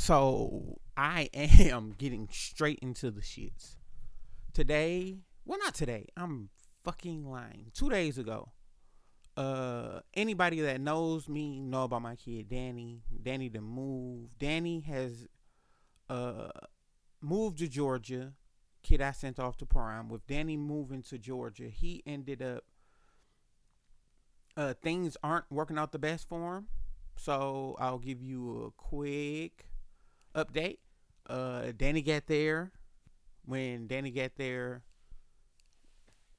So I am getting straight into the shits. Today, well not today. I'm fucking lying. 2 days ago. Uh anybody that knows me know about my kid Danny. Danny to move. Danny has uh moved to Georgia. Kid I sent off to prime. With Danny moving to Georgia, he ended up uh things aren't working out the best for him. So I'll give you a quick update. Uh, Danny got there. When Danny got there,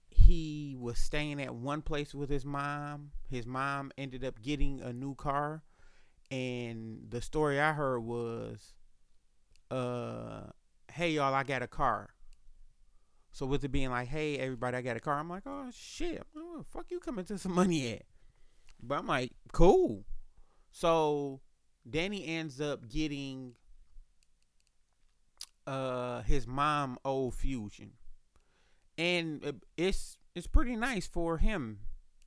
he was staying at one place with his mom. His mom ended up getting a new car, and the story I heard was, uh, "Hey y'all, I got a car." So with it being like, "Hey everybody, I got a car," I'm like, "Oh shit, fuck you coming to some money at?" But I'm like, "Cool." So Danny ends up getting uh his mom old fusion. And it's it's pretty nice for him.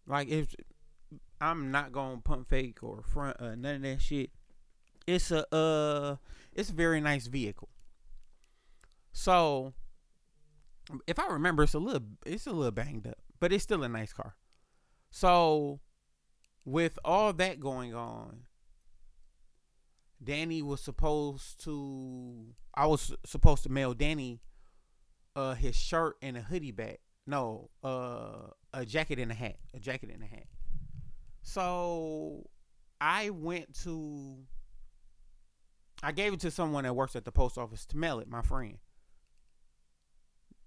Like if i'm not gonna pump fake or front uh, none of that shit. It's a uh it's a very nice vehicle. So if i remember it's a little it's a little banged up but it's still a nice car. So with all that going on Danny was supposed to I was supposed to mail Danny uh his shirt and a hoodie back. No, uh a jacket and a hat. A jacket and a hat. So I went to I gave it to someone that works at the post office to mail it, my friend.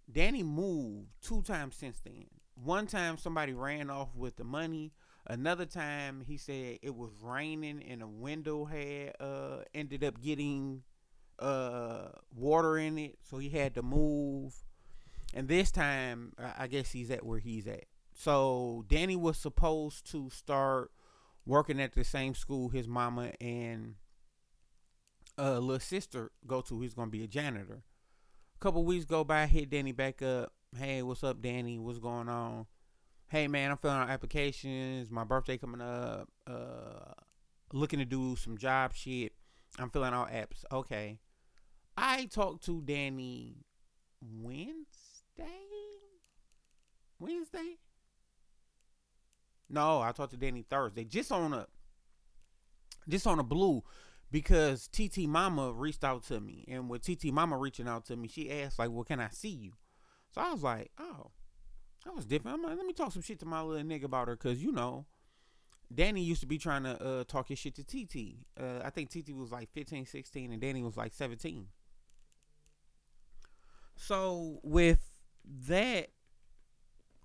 Danny moved two times since then. One time somebody ran off with the money Another time he said it was raining and a window had uh ended up getting uh water in it, so he had to move. And this time I guess he's at where he's at. So Danny was supposed to start working at the same school his mama and uh little sister go to. He's gonna be a janitor. A couple weeks go by, hit Danny back up. Hey, what's up, Danny? What's going on? hey man, I'm filling out applications. My birthday coming up. Uh, looking to do some job shit. I'm filling out apps. Okay. I talked to Danny Wednesday. Wednesday. No, I talked to Danny Thursday. Just on a, just on a blue, because TT Mama reached out to me, and with TT Mama reaching out to me, she asked like, "Well, can I see you?" So I was like, "Oh." That was different. I'm like, let me talk some shit to my little nigga about her, cause you know, Danny used to be trying to uh, talk his shit to TT. Uh, I think TT was like 15, 16, and Danny was like 17. So with that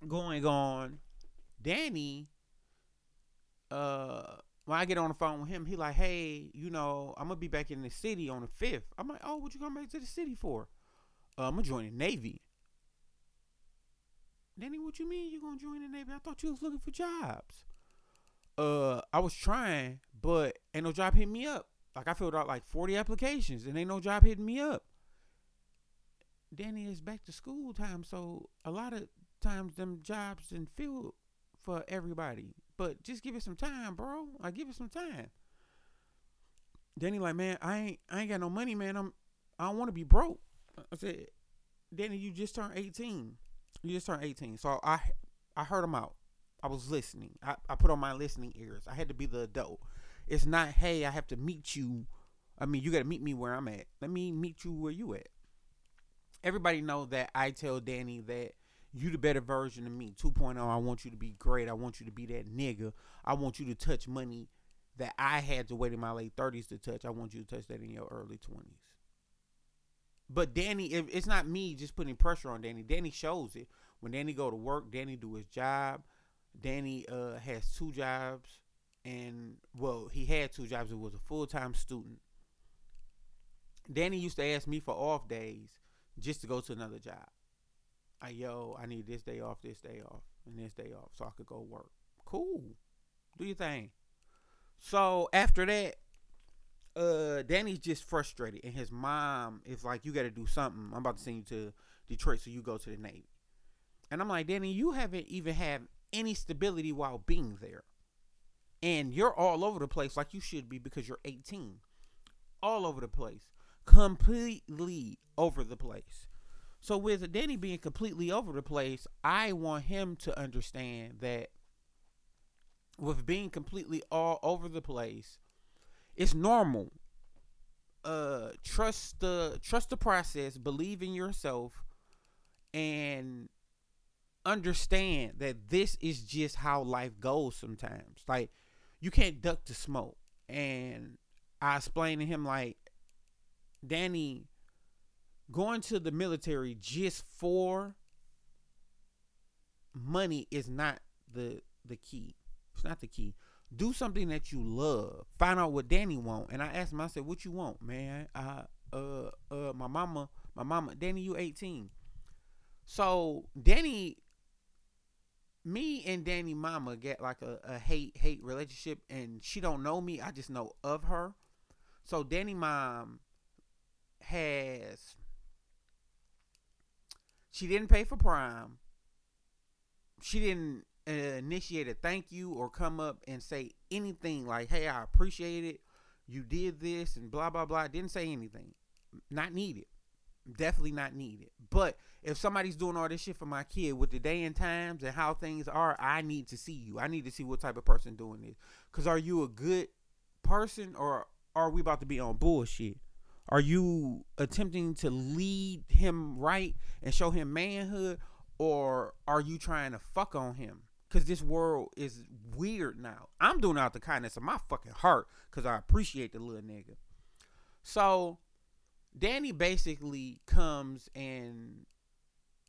going on, Danny, uh, when I get on the phone with him, he like, hey, you know, I'm gonna be back in the city on the fifth. I'm like, oh, what you come back to the city for? Uh, I'm gonna join the Navy. Danny, what you mean you gonna join the Navy? I thought you was looking for jobs. Uh, I was trying, but ain't no job hitting me up. Like I filled out like 40 applications and ain't no job hitting me up. Danny is back to school time, so a lot of times them jobs didn't fill for everybody. But just give it some time, bro. I give it some time. Danny like, man, I ain't I ain't got no money, man. I'm I don't want to be broke. I said, Danny, you just turned 18. You just turned 18. So I I heard him out. I was listening. I, I put on my listening ears. I had to be the adult. It's not, hey, I have to meet you. I mean, you got to meet me where I'm at. Let me meet you where you at. Everybody know that I tell Danny that you the better version of me. 2.0, I want you to be great. I want you to be that nigga. I want you to touch money that I had to wait in my late 30s to touch. I want you to touch that in your early 20s. But Danny, if it's not me just putting pressure on Danny. Danny shows it. When Danny go to work, Danny do his job. Danny uh, has two jobs, and well, he had two jobs. He was a full time student. Danny used to ask me for off days just to go to another job. I yo, I need this day off, this day off, and this day off, so I could go work. Cool, do your thing. So after that, uh Danny's just frustrated and his mom is like, You gotta do something. I'm about to send you to Detroit so you go to the Navy. And I'm like, Danny, you haven't even had any stability while being there. And you're all over the place like you should be because you're 18. all over the place. Completely over the place. So with Danny being completely over the place, I want him to understand that with being completely all over the place, it's normal. Uh trust the trust the process, believe in yourself and understand that this is just how life goes sometimes. Like you can't duck the smoke. And I explained to him like Danny going to the military just for money is not the the key. It's not the key. Do something that you love. Find out what Danny want. And I asked him, I said, "What you want, man?" I uh uh my mama, my mama, Danny, you 18. So Danny, me and Danny mama get like a, a hate hate relationship, and she don't know me. I just know of her. So Danny mom has she didn't pay for Prime. She didn't uh, initiate a thank you or come up and say anything like, "Hey, I appreciate it. You did this and blah blah blah." Didn't say anything. Not needed. Definitely not needed. But if somebody's doing all this shit for my kid with the day and times and how things are, I need to see you. I need to see what type of person doing this. Cause are you a good person or are we about to be on bullshit? Are you attempting to lead him right and show him manhood, or are you trying to fuck on him? Cause this world is weird now. I'm doing out the kindness of my fucking heart, cause I appreciate the little nigga. So, Danny basically comes and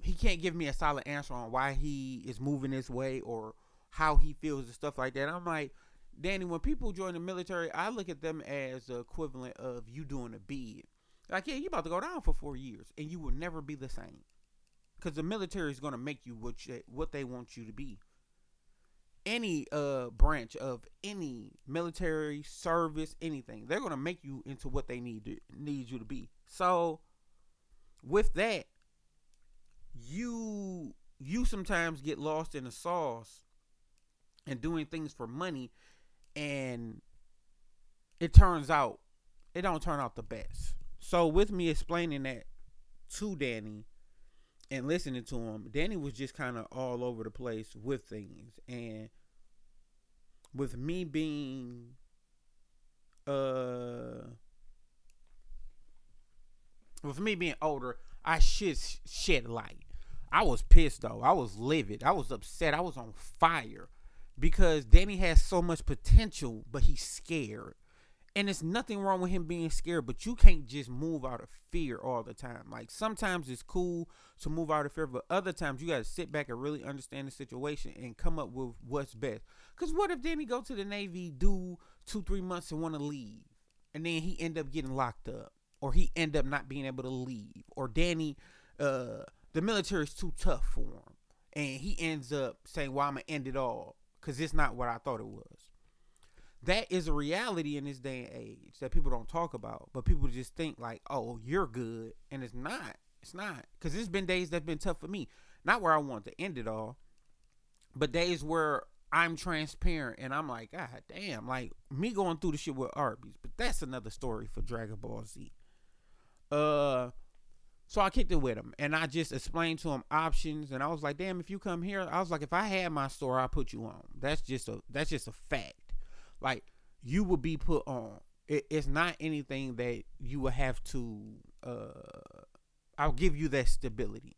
he can't give me a solid answer on why he is moving this way or how he feels and stuff like that. I'm like, Danny, when people join the military, I look at them as the equivalent of you doing a bid. Like, yeah, you about to go down for four years, and you will never be the same, because the military is going to make you what you, what they want you to be. Any uh branch of any military service, anything, they're going to make you into what they need to need you to be. So, with that, you you sometimes get lost in the sauce and doing things for money and it turns out it don't turn out the best. So with me explaining that to Danny and listening to him, Danny was just kind of all over the place with things and with me being uh with me being older, I should shed light. I was pissed though. I was livid. I was upset. I was on fire because Danny has so much potential, but he's scared. And it's nothing wrong with him being scared, but you can't just move out of fear all the time. Like sometimes it's cool to move out of fear, but other times you got to sit back and really understand the situation and come up with what's best. Cause what if Danny go to the Navy, do two three months and want to leave, and then he end up getting locked up, or he end up not being able to leave, or Danny, uh, the military is too tough for him, and he ends up saying, "Well, I'm gonna end it all." Because it's not what I thought it was. That is a reality in this day and age that people don't talk about, but people just think like, "Oh, you're good," and it's not. It's not because it's been days that's been tough for me. Not where I want to end it all, but days where I'm transparent and I'm like, God damn, like me going through the shit with Arby's. But that's another story for Dragon Ball Z. Uh, so I kicked it with him and I just explained to him options and I was like, damn, if you come here, I was like, if I had my store, I'll put you on. That's just a that's just a fact. Like you will be put on. It, it's not anything that you will have to uh I'll give you that stability.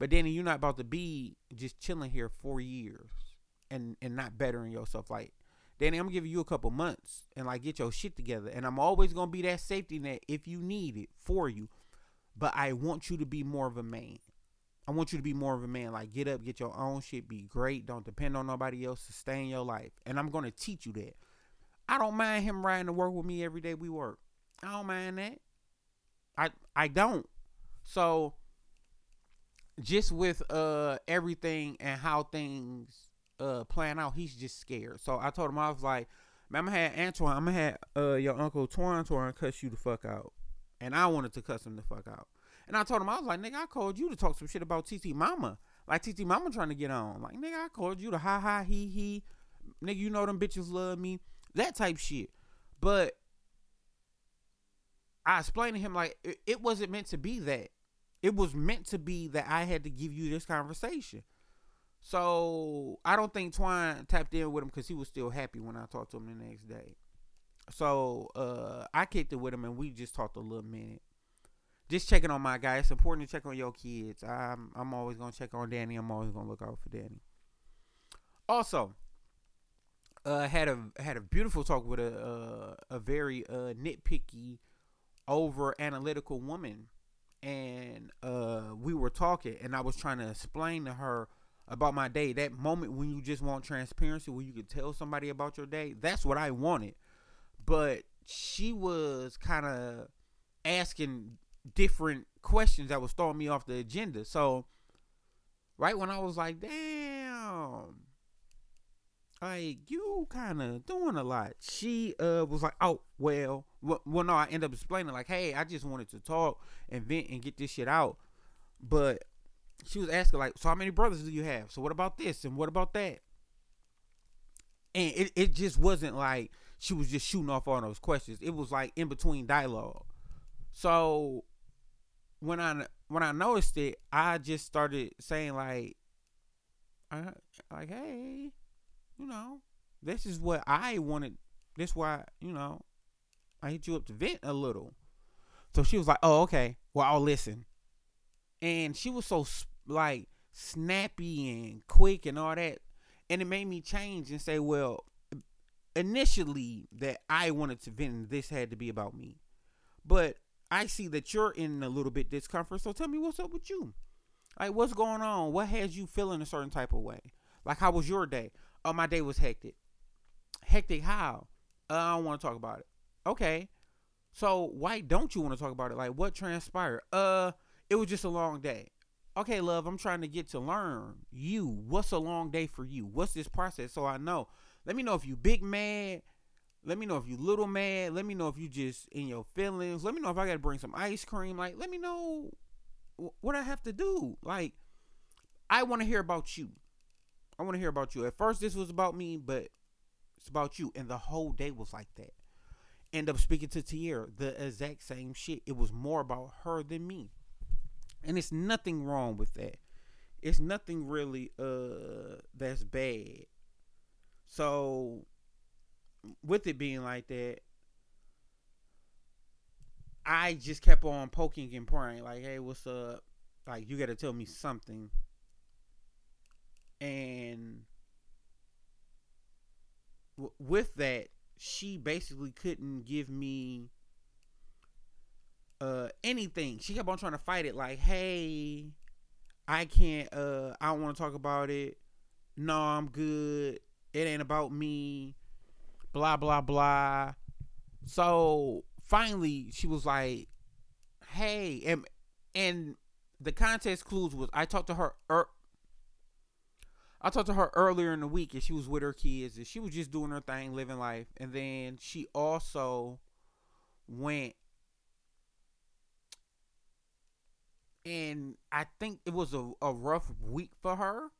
But Danny, you're not about to be just chilling here four years and and not bettering yourself. Like, Danny, I'm gonna give you a couple months and like get your shit together. And I'm always gonna be that safety net if you need it for you but I want you to be more of a man. I want you to be more of a man. Like get up, get your own shit, be great. Don't depend on nobody else. Sustain your life. And I'm gonna teach you that. I don't mind him riding to work with me every day we work. I don't mind that. I I don't. So just with uh everything and how things uh plan out, he's just scared. So I told him I was like, man, I'm gonna have Antoine, I'm gonna have uh your uncle Twan Twan cuss you the fuck out and I wanted to cuss him the fuck out. And I told him, I was like, nigga, I called you to talk some shit about TT Mama. Like TT Mama trying to get on. Like, nigga, I called you to ha ha he he. Nigga, you know them bitches love me. That type shit. But I explained to him like it, it wasn't meant to be that. It was meant to be that I had to give you this conversation. So I don't think Twine tapped in with him because he was still happy when I talked to him the next day. So uh, I kicked it with him and we just talked a little minute. Just checking on my guy. It's important to check on your kids. I'm I'm always gonna check on Danny. I'm always gonna look out for Danny. Also, uh, had a had a beautiful talk with a uh, a very uh, nitpicky, over analytical woman, and uh, we were talking, and I was trying to explain to her about my day. That moment when you just want transparency, where you can tell somebody about your day. That's what I wanted, but she was kind of asking different questions that was throwing me off the agenda. So, right when I was like, "Damn." like you kind of doing a lot. She uh was like, oh well, well, well, no. I end up explaining like, hey, I just wanted to talk and vent and get this shit out. But she was asking like, so how many brothers do you have? So what about this and what about that? And it it just wasn't like she was just shooting off all those questions. It was like in between dialogue. So when I when I noticed it, I just started saying like, I, like, hey, you know, this is what I wanted. This why, you know, I hit you up to vent a little. So she was like, oh, okay. Well, I'll listen. And she was so, like, snappy and quick and all that. And it made me change and say, well, initially that I wanted to vent and this had to be about me. But I see that you're in a little bit discomfort. So tell me what's up with you. Like, what's going on? What has you feeling a certain type of way? Like, how was your day? Oh, my day was hectic. Hectic how? Uh, I don't want to talk about it. Okay. So why don't you want to talk about it? Like what transpired? Uh, it was just a long day. Okay, love, I'm trying to get to learn you. What's a long day for you? What's this process? So I know. Let me know if you big mad. Let me know if you little mad. Let me know if you just in your feelings. Let me know if I got to bring some ice cream. Like, let me know what I have to do. Like, I want to hear about you. I want to hear about you. At first, this was about me, but it's about you. And the whole day was like that. End up speaking to Tierra, the exact same shit. It was more about her than me. And it's nothing wrong with that. It's nothing really uh that's bad. So with it being like that, I just kept on poking and prying, like, hey, what's up? Like, you gotta tell me something and w- with that she basically couldn't give me uh anything. She kept on trying to fight it like hey i can't uh i don't want to talk about it. No i'm good. It ain't about me. Blah blah blah. So finally she was like hey and and the context clues was i talked to her er, I talked to her earlier in the week and she was with her kids and she was just doing her thing, living life. And then she also went and I think it was a, a rough week for her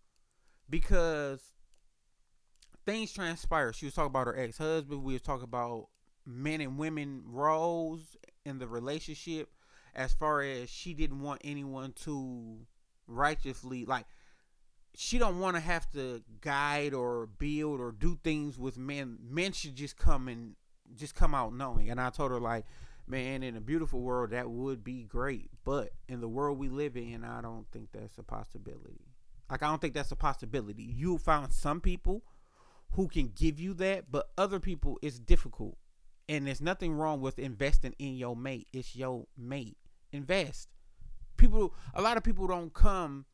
because things transpired. She was talking about her ex husband. We was talking about men and women roles in the relationship as far as she didn't want anyone to righteously like she don't want to have to guide or build or do things with men. Men should just come and just come out knowing. And I told her like, man, in a beautiful world that would be great, but in the world we live in, I don't think that's a possibility. Like I don't think that's a possibility. You'll find some people who can give you that, but other people it's difficult. And there's nothing wrong with investing in your mate. It's your mate. Invest. People a lot of people don't come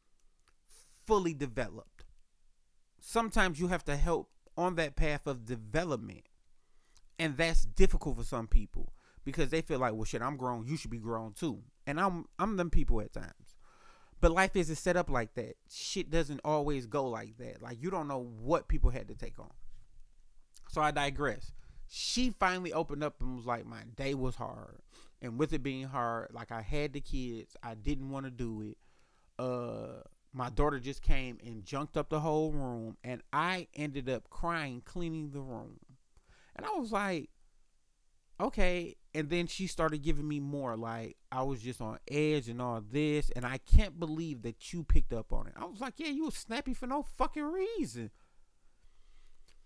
fully developed. Sometimes you have to help on that path of development. And that's difficult for some people because they feel like, well, shit, I'm grown. You should be grown too. And I'm I'm them people at times. But life isn't set up like that. Shit doesn't always go like that. Like you don't know what people had to take on. So I digress. She finally opened up and was like, my day was hard. And with it being hard, like I had the kids, I didn't want to do it. Uh my daughter just came and junked up the whole room and I ended up crying cleaning the room. And I was like, okay. And then she started giving me more like I was just on edge and all this, and I can't believe that you picked up on it. I was like, yeah, you were snappy for no fucking reason.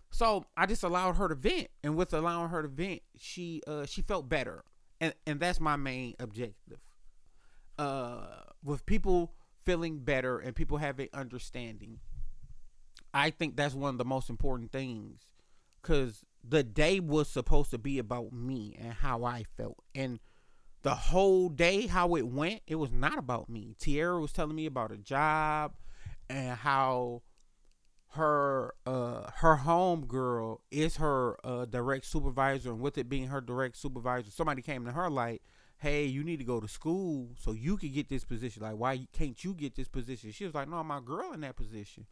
So I just allowed her to vent, and with allowing her to vent, she uh she felt better, and and that's my main objective. Uh, with people feeling better and people having understanding, I think that's one of the most important things, because the day was supposed to be about me and how I felt. And the whole day, how it went, it was not about me. Tierra was telling me about a job and how her uh her home girl is her uh direct supervisor and with it being her direct supervisor somebody came to her like hey you need to go to school so you could get this position like why can't you get this position she was like no my girl in that position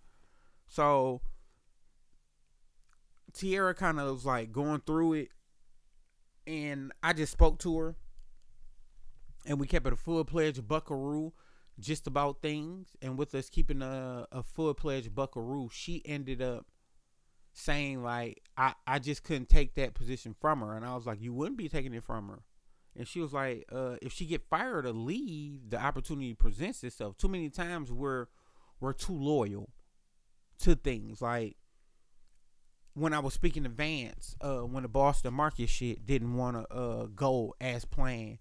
so Tierra kind of was like going through it, and I just spoke to her, and we kept it a full pledge buckaroo just about things. And with us keeping a, a full pledge buckaroo, she ended up saying like I, I just couldn't take that position from her and I was like you wouldn't be taking it from her and she was like uh, if she get fired or leave the opportunity presents itself too many times we're we're too loyal to things like when I was speaking to Vance, uh, when the Boston market shit didn't want to uh, go as planned,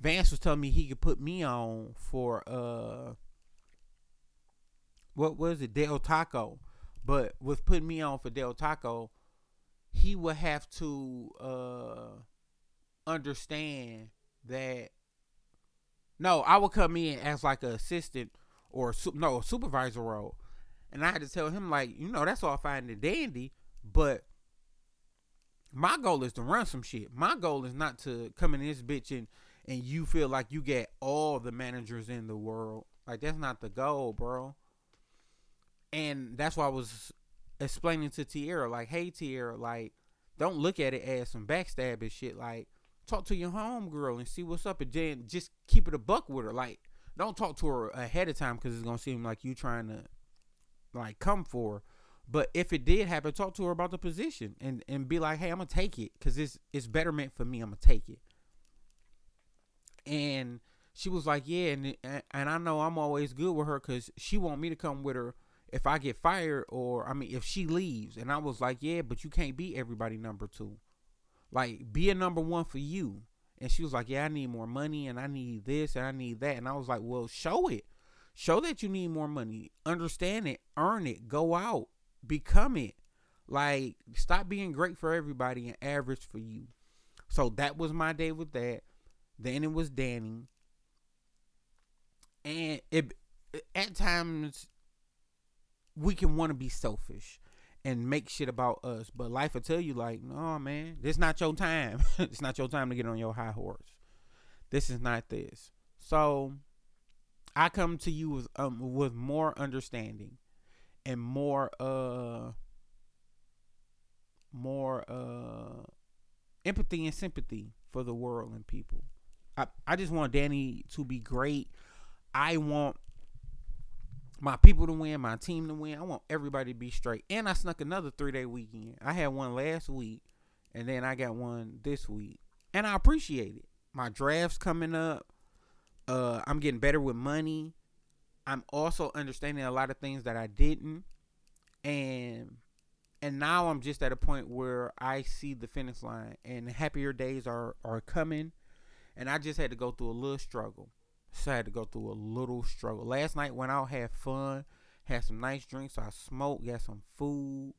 Vance was telling me he could put me on for uh, what was it, Del Taco, but with putting me on for Del Taco, he would have to uh, understand that. No, I would come in as like an assistant or no a supervisor role, and I had to tell him like, you know, that's all fine and dandy but my goal is to run some shit. My goal is not to come in this bitch and and you feel like you get all the managers in the world. Like that's not the goal, bro. And that's why I was explaining to Tierra, like, hey Tierra, like, don't look at it as some backstabbing shit. Like, talk to your homegirl and see what's up, and then just keep it a buck with her. Like, don't talk to her ahead of time because it's gonna seem like you trying to like come for her. But if it did happen, talk to her about the position and, and be like, hey, I'm gonna take it because it's it's betterment for me. I'm gonna take it. And she was like, yeah, and and I know I'm always good with her because she want me to come with her if I get fired or I mean if she leaves. And I was like, yeah, but you can't be everybody number two. Like be a number one for you. And she was like, yeah, I need more money and I need this and I need that. And I was like, well, show it. Show that you need more money. Understand it. Earn it. Go out become it. Like, stop being great for everybody and average for you. So that was my day with that. Then it was Danny. And it at times we can want to be selfish and make shit about us. But life will tell you like, no man, this not your time. it's not your time to get on your high horse. This is not this. So I come to you with um with more understanding and more uh more uh empathy and sympathy for the world and people. I, I just want Danny to be great. I want my people to win, my team to win. I want everybody to be straight. And I snuck another three day weekend. I had one last week, and then I got one this week, and I appreciate it. My drafts coming up. Uh, I'm getting better with money. I'm also understanding a lot of things that I didn't. And and now I'm just at a point where I see the finish line and happier days are are coming and I just had to go through a little struggle. So I had to go through a little struggle. Last night went out, had fun, had some nice drinks. So I smoked, got some food.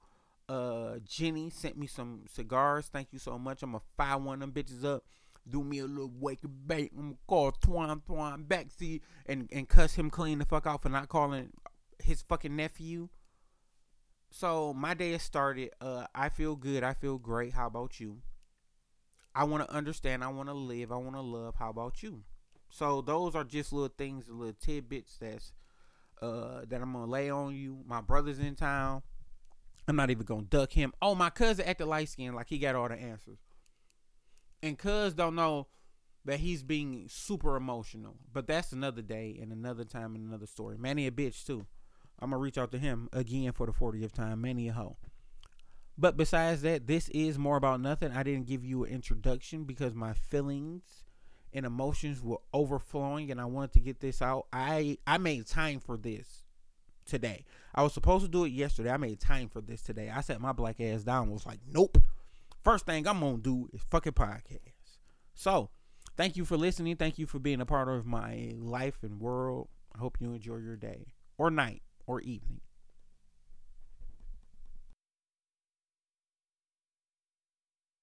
Uh, Jenny sent me some cigars. Thank you so much. I'm gonna fire one of them bitches up do me a little wake bake. I'm gonna call Twan Twan backseat and and cuss him clean the fuck out for not calling his fucking nephew. So my day has started. Uh, I feel good. I feel great. How about you? I want to understand. I want to live. I want to love. How about you? So those are just little things, little tidbits that's uh that I'm gonna lay on you. My brother's in town. I'm not even gonna duck him. Oh, my cousin acted light skin like he got all the answers. And cuz don't know that he's being super emotional. But that's another day and another time and another story. Manny a bitch too. I'm gonna reach out to him again for the 40th time. Manny a hoe. But besides that, this is more about nothing. I didn't give you an introduction because my feelings and emotions were overflowing and I wanted to get this out. I I made time for this today. I was supposed to do it yesterday. I made time for this today. I sat my black ass down was like, "Nope. First thing I'm to do is fucking podcast." So, thank you for listening. Thank you for being a part of my life and world. I hope you enjoy your day or night or evening.